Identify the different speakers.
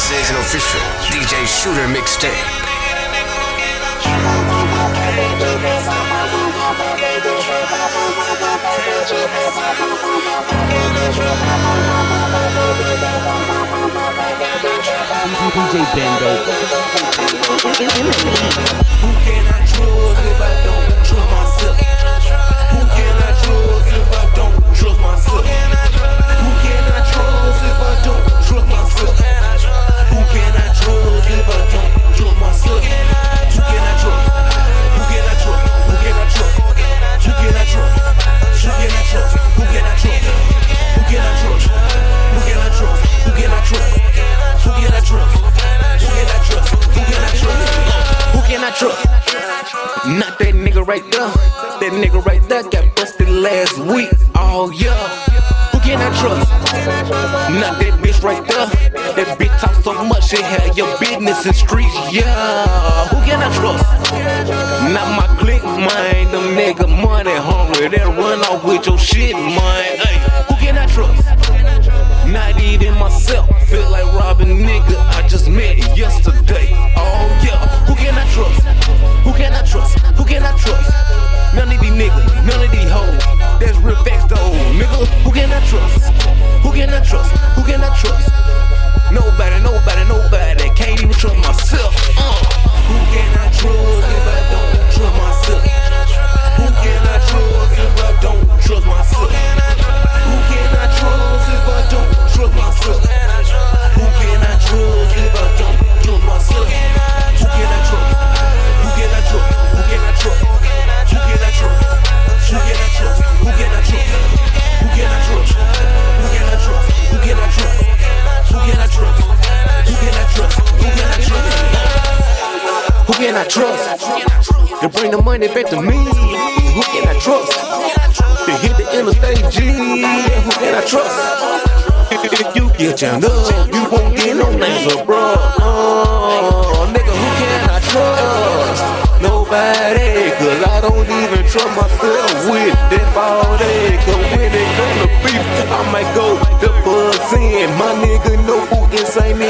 Speaker 1: This is an official DJ Shooter mixtape.
Speaker 2: DJ Bando.
Speaker 3: I trust. Not that nigga right there. That nigga right there got busted last week. Oh yeah. Who can I trust? Not that bitch right there. That bitch talk so much, she had your business in streets. Yeah. Who can I trust? Not my clique, mind. Them nigga money hungry. They run off with your shit, man. Hey, who can I trust? Not even myself. Feel like robbing nigga. I just can I trust? To bring the money back to me, who can I trust? To hit the interstate G, who can I trust? If you get your up, you won't get no names of bro. Uh, nigga, who can I trust? Nobody, cause I don't even trust myself with that all day. Cause when it come to beef, I might go the buzz in. My nigga, know who
Speaker 4: inside me